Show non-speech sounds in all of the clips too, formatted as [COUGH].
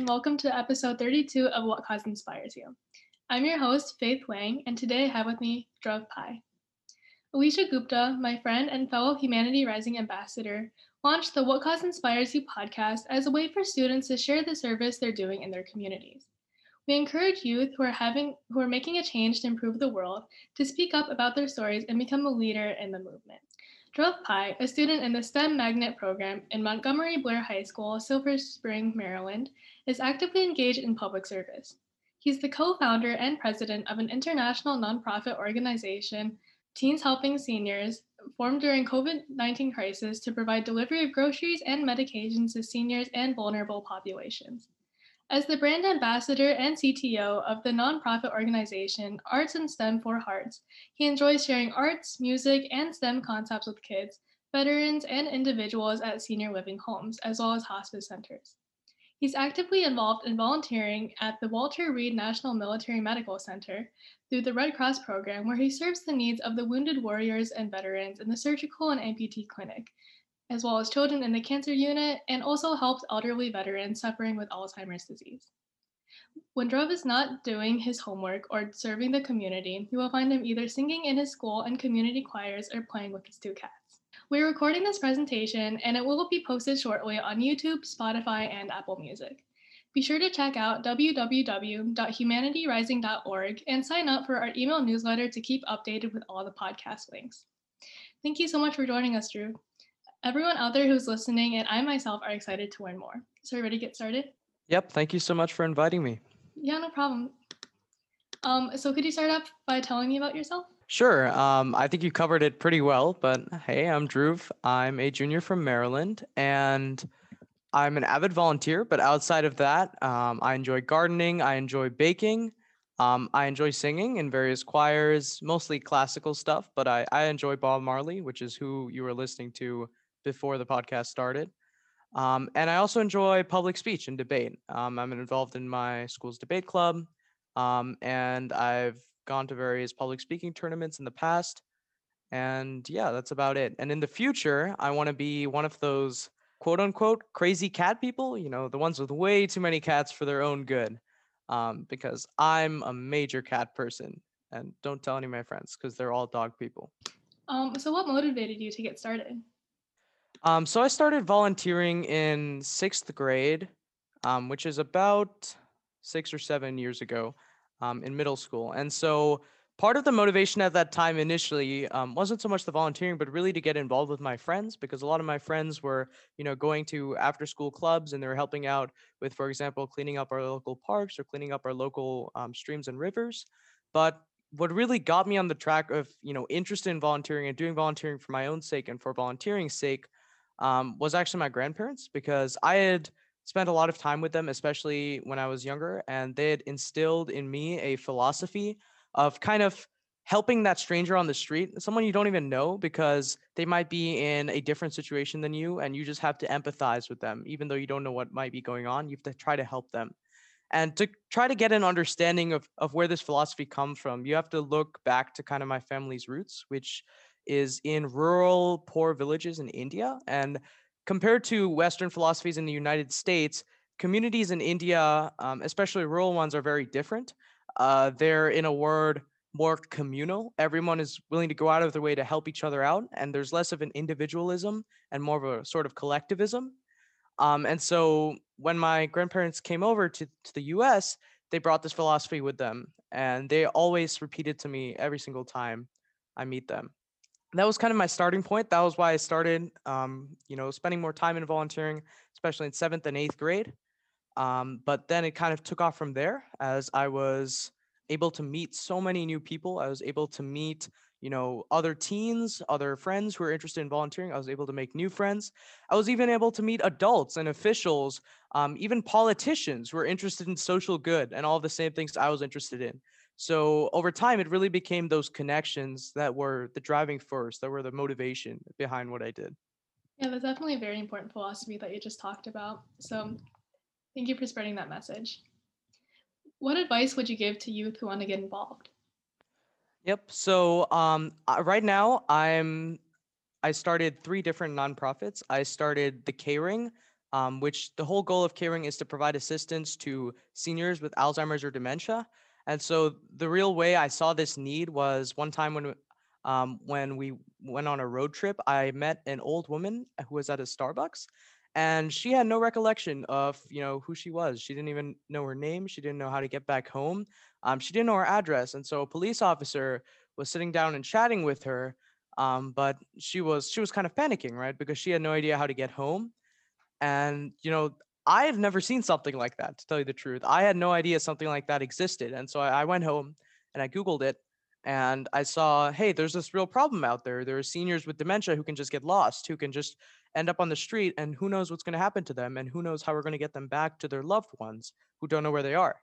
and welcome to episode 32 of What Cause Inspires You. I'm your host, Faith Wang, and today I have with me Dhruv Pai. Alicia Gupta, my friend and fellow Humanity Rising ambassador, launched the What Cause Inspires You podcast as a way for students to share the service they're doing in their communities. We encourage youth who are having who are making a change to improve the world to speak up about their stories and become a leader in the movement. Dhruv Pai, a student in the STEM Magnet program in Montgomery Blair High School, Silver Spring, Maryland, is actively engaged in public service. He's the co-founder and president of an international nonprofit organization, Teens Helping Seniors, formed during COVID-19 crisis to provide delivery of groceries and medications to seniors and vulnerable populations. As the brand ambassador and CTO of the nonprofit organization Arts and STEM for Hearts, he enjoys sharing arts, music, and STEM concepts with kids, veterans, and individuals at senior living homes, as well as hospice centers. He's actively involved in volunteering at the Walter Reed National Military Medical Center through the Red Cross program, where he serves the needs of the wounded warriors and veterans in the surgical and amputee clinic, as well as children in the cancer unit, and also helps elderly veterans suffering with Alzheimer's disease. When Dhruv is not doing his homework or serving the community, you will find him either singing in his school and community choirs or playing with his two cats. We're recording this presentation and it will be posted shortly on YouTube, Spotify, and Apple Music. Be sure to check out www.humanityrising.org and sign up for our email newsletter to keep updated with all the podcast links. Thank you so much for joining us, Dhruv. Everyone out there who's listening and I myself are excited to learn more. So, are ready to get started? Yep. Thank you so much for inviting me. Yeah, no problem. Um, so, could you start off by telling me about yourself? Sure. Um, I think you covered it pretty well, but hey, I'm Dhruv. I'm a junior from Maryland and I'm an avid volunteer, but outside of that, um, I enjoy gardening, I enjoy baking, um, I enjoy singing in various choirs, mostly classical stuff, but I, I enjoy Bob Marley, which is who you were listening to before the podcast started. Um, and I also enjoy public speech and debate. Um, I'm involved in my school's debate club, um, and I've gone to various public speaking tournaments in the past. And yeah, that's about it. And in the future, I want to be one of those quote unquote crazy cat people, you know, the ones with way too many cats for their own good. Um, because I'm a major cat person. And don't tell any of my friends because they're all dog people. Um, so, what motivated you to get started? Um, so I started volunteering in sixth grade, um, which is about six or seven years ago um, in middle school. And so part of the motivation at that time initially um, wasn't so much the volunteering, but really to get involved with my friends because a lot of my friends were, you know, going to after school clubs and they were helping out with, for example, cleaning up our local parks or cleaning up our local um, streams and rivers. But what really got me on the track of, you know, interested in volunteering and doing volunteering for my own sake and for volunteering's sake um, was actually my grandparents because I had spent a lot of time with them, especially when I was younger, and they had instilled in me a philosophy of kind of helping that stranger on the street, someone you don't even know, because they might be in a different situation than you, and you just have to empathize with them, even though you don't know what might be going on. You have to try to help them. And to try to get an understanding of, of where this philosophy comes from, you have to look back to kind of my family's roots, which is in rural, poor villages in India. And compared to Western philosophies in the United States, communities in India, um, especially rural ones, are very different. Uh, they're, in a word, more communal. Everyone is willing to go out of their way to help each other out, and there's less of an individualism and more of a sort of collectivism. Um, and so when my grandparents came over to, to the US, they brought this philosophy with them, and they always repeated to me every single time I meet them that was kind of my starting point. That was why I started, um, you know, spending more time in volunteering, especially in seventh and eighth grade. Um, but then it kind of took off from there as I was able to meet so many new people. I was able to meet, you know, other teens, other friends who were interested in volunteering. I was able to make new friends. I was even able to meet adults and officials, um, even politicians who were interested in social good and all the same things I was interested in. So over time, it really became those connections that were the driving force, that were the motivation behind what I did. Yeah, that's definitely a very important philosophy that you just talked about. So thank you for spreading that message. What advice would you give to youth who want to get involved? Yep. So um, right now, I'm I started three different nonprofits. I started the K Ring, um, which the whole goal of K-Ring is to provide assistance to seniors with Alzheimer's or dementia. And so the real way I saw this need was one time when um, when we went on a road trip, I met an old woman who was at a Starbucks, and she had no recollection of you know who she was. She didn't even know her name. She didn't know how to get back home. Um, she didn't know her address, and so a police officer was sitting down and chatting with her. Um, but she was she was kind of panicking, right, because she had no idea how to get home. And you know, I have never seen something like that. To tell you the truth, I had no idea something like that existed, and so I, I went home and I googled it, and I saw, hey, there's this real problem out there. There are seniors with dementia who can just get lost, who can just end up on the street, and who knows what's going to happen to them, and who knows how we're going to get them back to their loved ones who don't know where they are.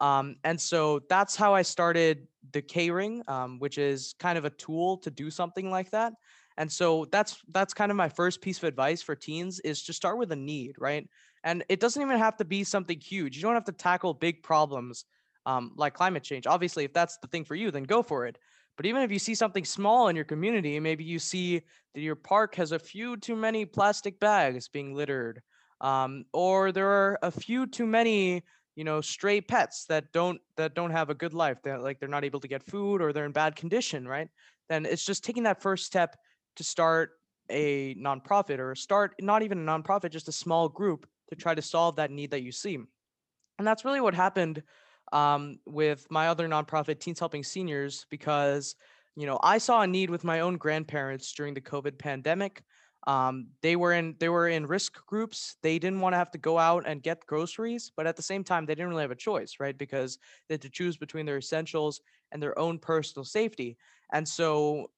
Um, and so that's how I started the K-ring, um, which is kind of a tool to do something like that. And so that's that's kind of my first piece of advice for teens is to start with a need, right? And it doesn't even have to be something huge. You don't have to tackle big problems um, like climate change. Obviously, if that's the thing for you, then go for it. But even if you see something small in your community, maybe you see that your park has a few too many plastic bags being littered, um, or there are a few too many, you know, stray pets that don't that don't have a good life. That like they're not able to get food or they're in bad condition, right? Then it's just taking that first step to start a nonprofit or start not even a nonprofit, just a small group to try to solve that need that you see. And that's really what happened um, with my other nonprofit, Teens Helping Seniors, because you know I saw a need with my own grandparents during the COVID pandemic. Um, they were in they were in risk groups. They didn't want to have to go out and get groceries, but at the same time, they didn't really have a choice, right? Because they had to choose between their essentials and their own personal safety. And so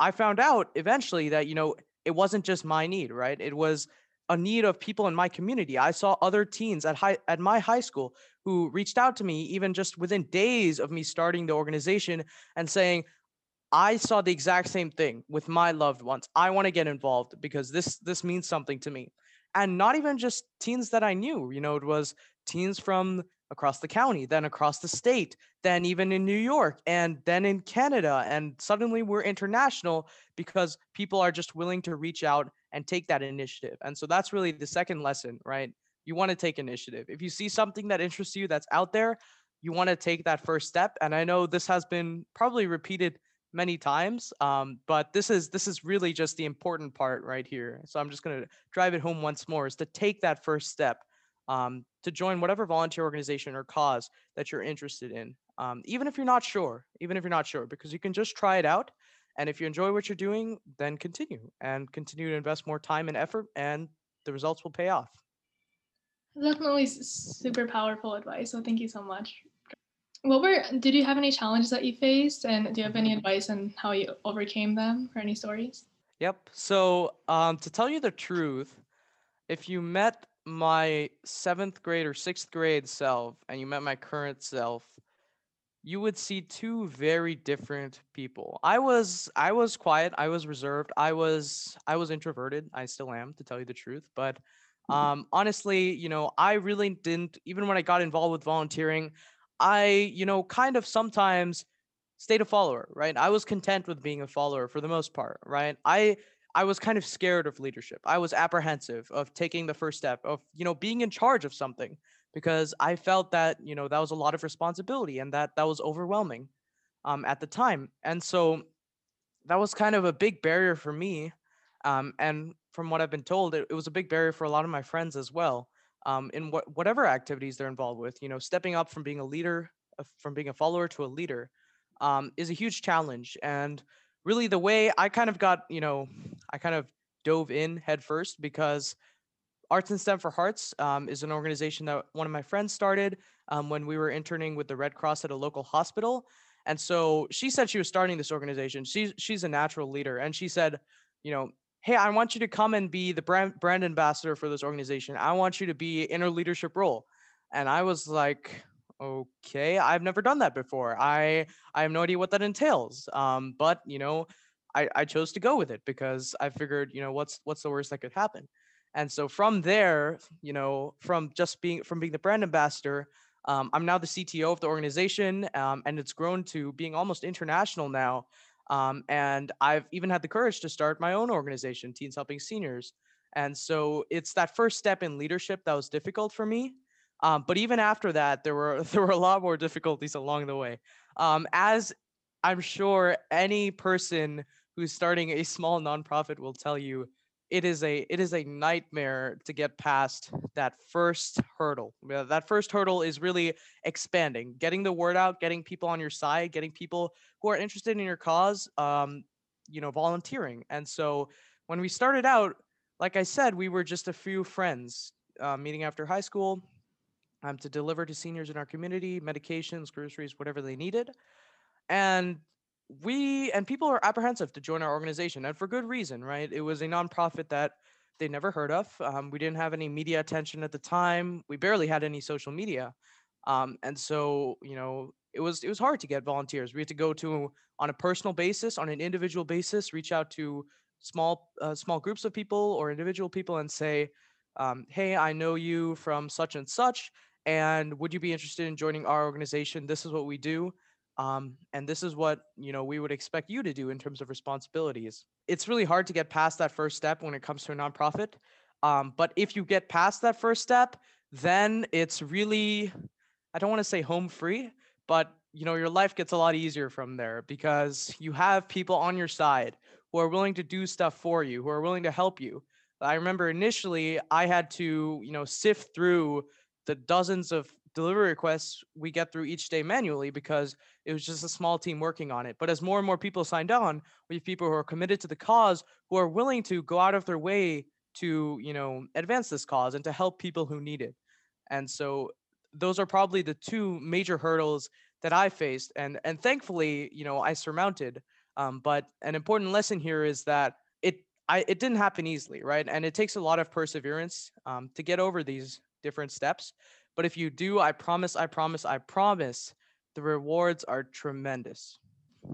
I found out eventually that you know it wasn't just my need, right? It was a need of people in my community. I saw other teens at high at my high school who reached out to me even just within days of me starting the organization and saying, I saw the exact same thing with my loved ones. I want to get involved because this this means something to me. And not even just teens that I knew, you know, it was teens from across the county, then across the state, then even in New York, and then in Canada. And suddenly we're international because people are just willing to reach out and take that initiative. And so that's really the second lesson, right? You want to take initiative. If you see something that interests you that's out there, you want to take that first step. And I know this has been probably repeated many times um, but this is this is really just the important part right here so i'm just going to drive it home once more is to take that first step um, to join whatever volunteer organization or cause that you're interested in um, even if you're not sure even if you're not sure because you can just try it out and if you enjoy what you're doing, then continue and continue to invest more time and effort, and the results will pay off. Definitely super powerful advice. So thank you so much. What were did you have any challenges that you faced, and do you have any mm-hmm. advice on how you overcame them, or any stories? Yep. So um, to tell you the truth, if you met my seventh grade or sixth grade self and you met my current self, you would see two very different people. I was I was quiet, I was reserved, I was I was introverted. I still am to tell you the truth, but mm-hmm. um honestly, you know, I really didn't even when I got involved with volunteering, I, you know, kind of sometimes stayed a follower, right? I was content with being a follower for the most part, right? I I was kind of scared of leadership. I was apprehensive of taking the first step of, you know, being in charge of something because I felt that you know that was a lot of responsibility and that that was overwhelming um, at the time, and so that was kind of a big barrier for me. Um, and from what I've been told, it, it, was a big barrier for a lot of my friends as well. Um, in what whatever activities they're involved with, you know, stepping up from being a leader, uh, from being a follower to a leader, um, is a huge challenge. And really, the way I kind of got, you know, I kind of dove in headfirst because Arts and STEM for Hearts um, is an organization that one of my friends started um, when we were interning with the Red Cross at a local hospital. And so she said she was starting this organization. She's she's a natural leader, and she said, you know, hey, I want you to come and be the brand brand ambassador for this organization. I want you to be in a leadership role. And I was like, okay, I've never done that before. I I have no idea what that entails. Um, but you know, I I chose to go with it because I figured, you know, what's what's the worst that could happen. And so from there, you know, from just being from being the brand ambassador, um, I'm now the CTO of the organization, um, and it's grown to being almost international now. Um, and I've even had the courage to start my own organization, Teens Helping Seniors. And so it's that first step in leadership that was difficult for me. Um, but even after that, there were [LAUGHS] there were a lot more difficulties along the way. Um, as I'm sure any person who's starting a small nonprofit will tell you, it is a it is a nightmare to get past that first hurdle. That first hurdle is really expanding, getting the word out, getting people on your side, getting people who are interested in your cause, um, you know, volunteering. And so when we started out, like I said, we were just a few friends uh, meeting after high school um, to deliver to seniors in our community medications, groceries, whatever they needed and we and people are apprehensive to join our organization and for good reason right? It was a nonprofit that they never heard of um, we didn't have any media attention at the time we barely had any social media um, and so you know it was it was hard to get volunteers. We had to go to on a personal basis on an individual basis reach out to small uh, small groups of people or individual people and say um, hey i know you from such and such and would you be interested in joining our organization? This is what we do um, and this is what you know we would expect you to do in terms of responsibilities. It's really hard to get past that first step when it comes to a nonprofit. Um, but if you get past that first step then it's really i don't want to say home free but you know your life gets a lot easier from there because you have people on your side who are willing to do stuff for you who are willing to help you. I remember initially i had to you know sift through the dozens of delivery requests we get through each day manually because it was just a small team working on it. But as more and more people signed on, we have people who are committed to the cause, who are willing to go out of their way to, you know, advance this cause and to help people who need it. And so those are probably the two major hurdles that I faced, and and thankfully, you know, I surmounted. Um, but an important lesson here is that it I it didn't happen easily, right? And it takes a lot of perseverance um, to get over these different steps. But if you do, I promise, I promise, I promise, the rewards are tremendous.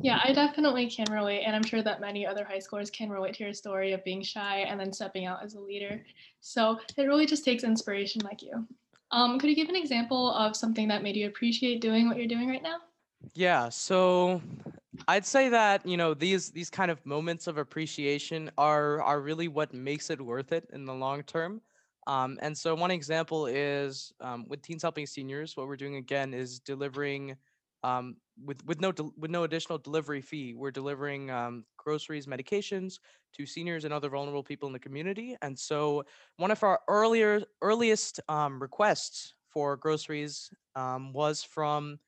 Yeah, I definitely can relate, and I'm sure that many other high schoolers can relate to your story of being shy and then stepping out as a leader. So it really just takes inspiration like you. Um, could you give an example of something that made you appreciate doing what you're doing right now? Yeah, so I'd say that, you know, these these kind of moments of appreciation are are really what makes it worth it in the long term. Um, and so one example is um, with Teens Helping Seniors, what we're doing again is delivering um, with with no del- with no additional delivery fee. We're delivering um, groceries, medications to seniors and other vulnerable people in the community. And so one of our earlier earliest um, requests for groceries um, was from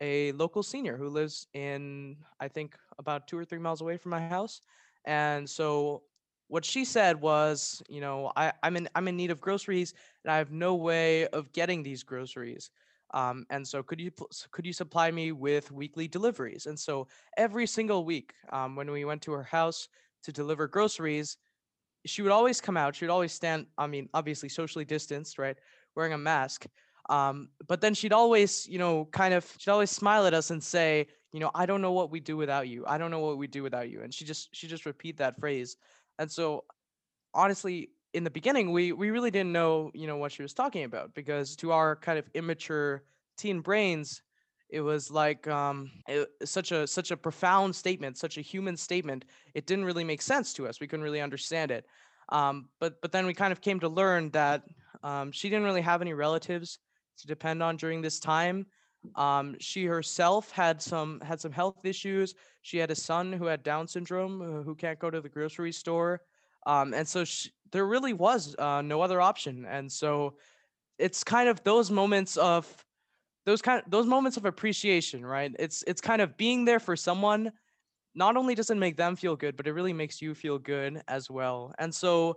a local senior who lives in I think about two or three miles away from my house. And so what she said was, you know, I, I'm in I'm in need of groceries and I have no way of getting these groceries. Um, and so could you could you supply me with weekly deliveries? And so every single week, um, when we went to her house to deliver groceries, she would always come out. She would always stand. I mean, obviously socially distanced, right, wearing a mask. Um, but then she'd always, you know, kind of she'd always smile at us and say, you know, I don't know what we do without you. I don't know what we do without you. And she just she just repeat that phrase. And so honestly, in the beginning, we we really didn't know, you know, what she was talking about because to our kind of immature teen brains, it was like um it, such a such a profound statement, such a human statement. It didn't really make sense to us. We couldn't really understand it. Um, but but then we kind of came to learn that um, she didn't really have any relatives to depend on during this time. Um, she herself had some had some health issues. She had a son who had Down syndrome, who can't go to the grocery store um, and so sh- there really was uh, no other option. And so it's kind of those moments of those kind those moments of appreciation, right? It's it's kind of being there for someone. Not only does it make them feel good, but it really makes you feel good as well. And so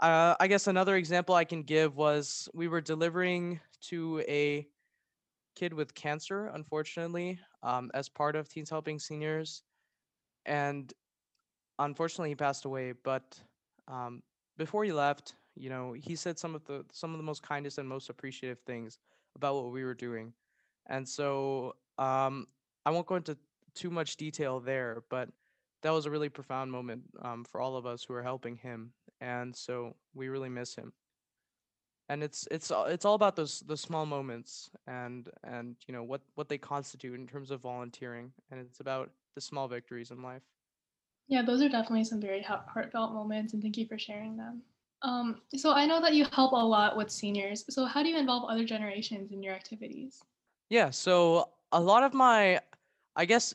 uh, I guess another example I can give was we were delivering to a kid with cancer, unfortunately, um, as part of Teens Helping Seniors, and unfortunately he passed away. But um, before he left, you know, he said some of the some of the most kindest and most appreciative things about what we were doing, and so um, I won't go into too much detail there, but that was a really profound moment um, for all of us who are helping him, and so we really miss him. And it's it's all- it's all about those those small moments and and you know what what they constitute in terms of volunteering, and it's about the small victories in life. Yeah, those are definitely some very heartfelt moments, and thank you for sharing them. Um, so I know that you help a lot with seniors. So how do you involve other generations in your activities? Yeah, so a lot of my, I guess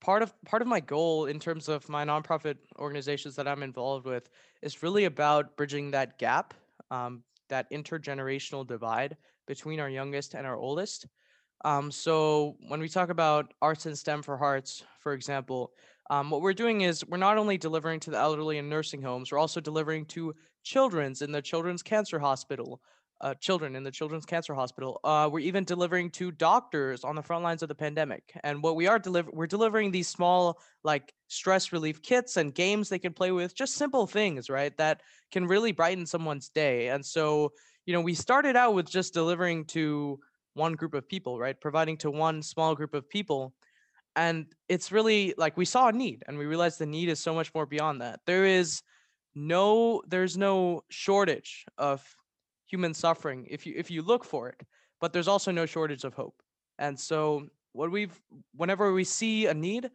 part of part of my goal in terms of my nonprofit organizations that I'm involved with is really about bridging that gap, um, that intergenerational divide between our youngest and our oldest. Um, so when we talk about arts and STEM for hearts, for example, um, what we're doing is we're not only delivering to the elderly in nursing homes, we're also delivering to children's in the Children's Cancer Hospital, uh, children in the Children's Cancer Hospital. Uh, we're even delivering to doctors on the front lines of the pandemic. And what we are delivering, we're delivering these small like stress relief kits and games they can play with, just simple things, right? That can really brighten someone's day. And so, you know, we started out with just delivering to one group of people, right? Providing to one small group of people. And it's really like we saw a need and we realized the need is so much more beyond that. There is no there's no shortage of human suffering if you if you look for it, but there's also no shortage of hope. And so what we've whenever we see a need,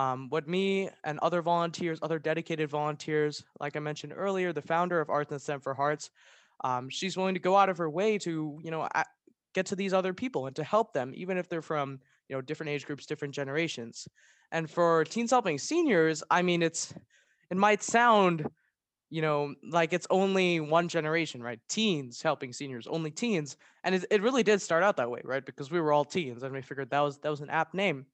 um, what me and other volunteers, other dedicated volunteers, like I mentioned earlier, the founder of Arts and STEM for Hearts, um, she's willing to go out of her way to you know get to these other people and to help them, even if they're from you know different age groups, different generations. And for teens helping seniors, I mean, it's it might sound you know, like it's only one generation, right? Teens helping seniors, only teens. And it, it really did start out that way, right? Because we were all teens and we figured that was that was an apt name.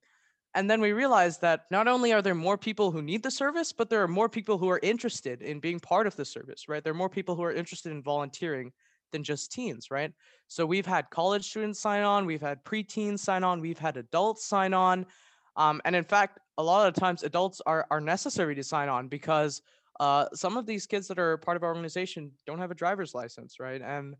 And then we realized that not only are there more people who need the service, but there are more people who are interested in being part of the service, right? There are more people who are interested in volunteering than just teens, right? So we've had college students sign on, we've had preteens sign on, we've had adults sign on. Um, and in fact, a lot of times adults are, are necessary to sign on because uh, some of these kids that are part of our organization don't have a driver's license, right? And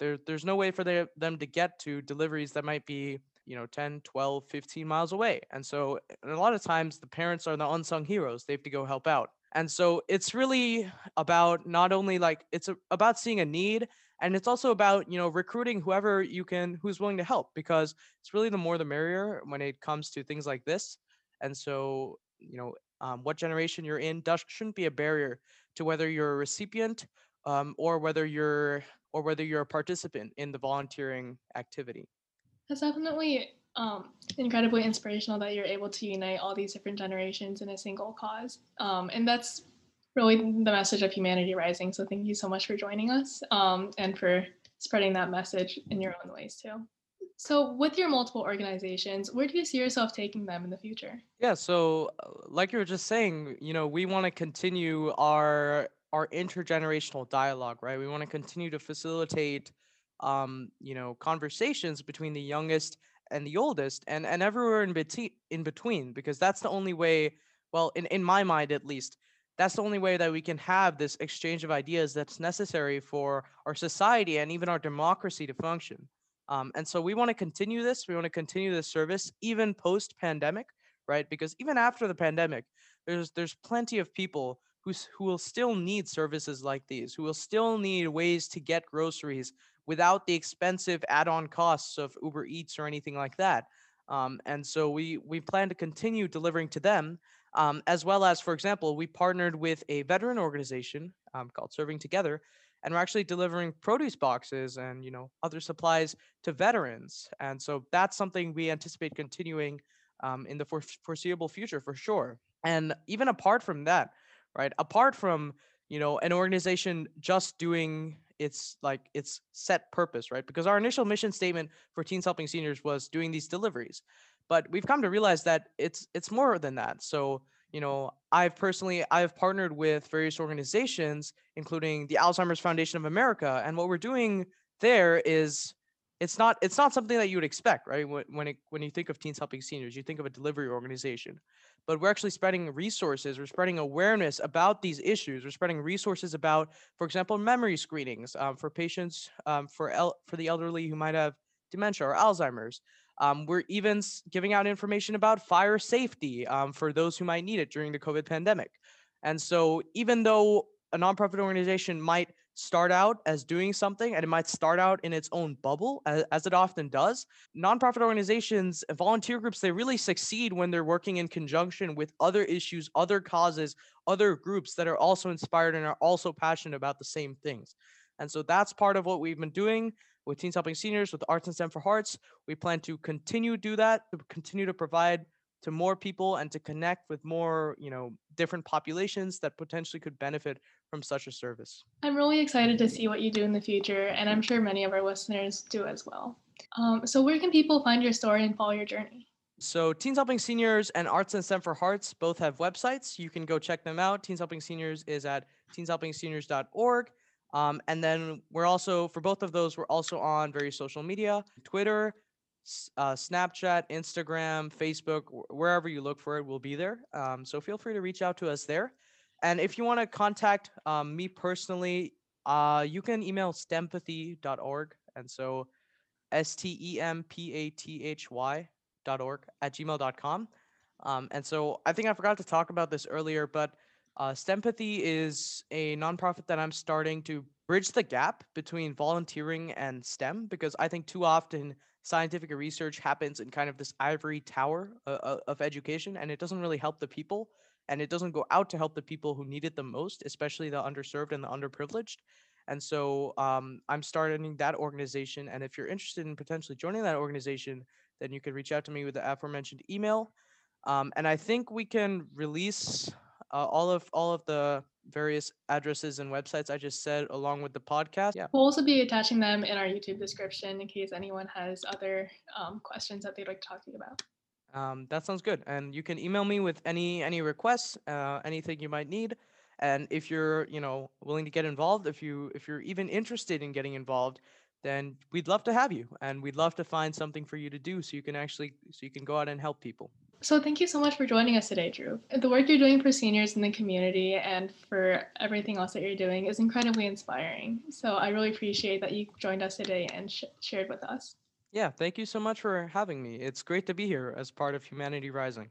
there, there's no way for they, them to get to deliveries that might be, you know, 10, 12, 15 miles away. And so and a lot of times the parents are the unsung heroes. They have to go help out. And so it's really about not only like it's a, about seeing a need and it's also about you know recruiting whoever you can who's willing to help because it's really the more the merrier when it comes to things like this and so you know um, what generation you're in does, shouldn't be a barrier to whether you're a recipient um, or whether you're or whether you're a participant in the volunteering activity. That's definitely um, incredibly inspirational that you're able to unite all these different generations in a single cause. Um, and that's really the message of Humanity Rising. So thank you so much for joining us um, and for spreading that message in your own ways too. So, with your multiple organizations, where do you see yourself taking them in the future? Yeah, so uh, like you were just saying, you know, we want to continue our our intergenerational dialogue, right? We want to continue to facilitate um, you know, conversations between the youngest and the oldest and and everywhere in between in between because that's the only way, well, in in my mind at least, that's the only way that we can have this exchange of ideas that's necessary for our society and even our democracy to function. Um, and so we want to continue this. We want to continue this service even post pandemic, right? Because even after the pandemic, there's there's plenty of people who who will still need services like these, who will still need ways to get groceries without the expensive add-on costs of Uber Eats or anything like that. Um, and so we we plan to continue delivering to them, um, as well as, for example, we partnered with a veteran organization um, called Serving Together and we're actually delivering produce boxes and you know other supplies to veterans and so that's something we anticipate continuing um, in the foreseeable future for sure and even apart from that right? Apart from you know an organization just doing its like its set purpose right? Because our initial mission statement for teens helping seniors was doing these deliveries. But we've come to realize that it's it's more than that. So you know i've personally i've partnered with various organizations including the alzheimer's foundation of america and what we're doing there is it's not it's not something that you would expect right? When when, it, when you think of teens helping seniors you think of a delivery organization. But we're actually spreading resources we're spreading awareness about these issues we're spreading resources about for example memory screenings um, for patients um, for el- for the elderly who might have dementia or alzheimer's. Um, we're even giving out information about fire safety um, for those who might need it during the COVID pandemic. And so, even though a nonprofit organization might start out as doing something and it might start out in its own bubble as, as, it often does. Nonprofit organizations volunteer groups they really succeed when they're working in conjunction with other issues other causes other groups that are also inspired and are also passionate about the same things. And so that's part of what we've been doing with teens helping seniors with arts and stem for hearts. We plan to continue do that to continue to provide to more people and to connect with more you know different populations that potentially could benefit from such a service. I'm really excited to see what you do in the future and i'm sure many of our listeners do as well. Um, so where can people find your story and follow your journey? So teens helping seniors and arts and stem for hearts both have websites. You can go check them out. Teens helping seniors is at teenshelpingseniors.org um, and then we're also for both of those we're also on various social media twitter uh, Snapchat, Instagram, Facebook, wherever you look for it, we'll be there. Um, so feel free to reach out to us there. And if you want to contact um, me personally, uh, you can email stempathy.org. And so S T E M P A T H Y dot org at gmail.com. Um, and so I think I forgot to talk about this earlier, but uh, Stempathy is a nonprofit that I'm starting to bridge the gap between volunteering and STEM because I think too often scientific research happens in kind of this ivory tower uh, uh, of education and it doesn't really help the people and it doesn't go out to help the people who need it the most especially the underserved and the underprivileged and so um, i'm starting that organization and if you're interested in potentially joining that organization then you can reach out to me with the aforementioned email um, and i think we can release uh, all of all of the various addresses and websites I just said along with the podcast. Yeah. We'll also be attaching them in our YouTube description in case anyone has other um, questions that they'd like to talk to you about. Um, that sounds good. And you can email me with any any requests, uh, anything you might need. And if you're, you know, willing to get involved, if you if you're even interested in getting involved, then we'd love to have you and we'd love to find something for you to do so you can actually so you can go out and help people. So thank you so much for joining us today, Drew. The work you're doing for seniors in the community and for everything else that you're doing is incredibly inspiring. So I really appreciate that you joined us today and sh- shared with us. Yeah, thank you so much for having me. It's great to be here as part of Humanity Rising.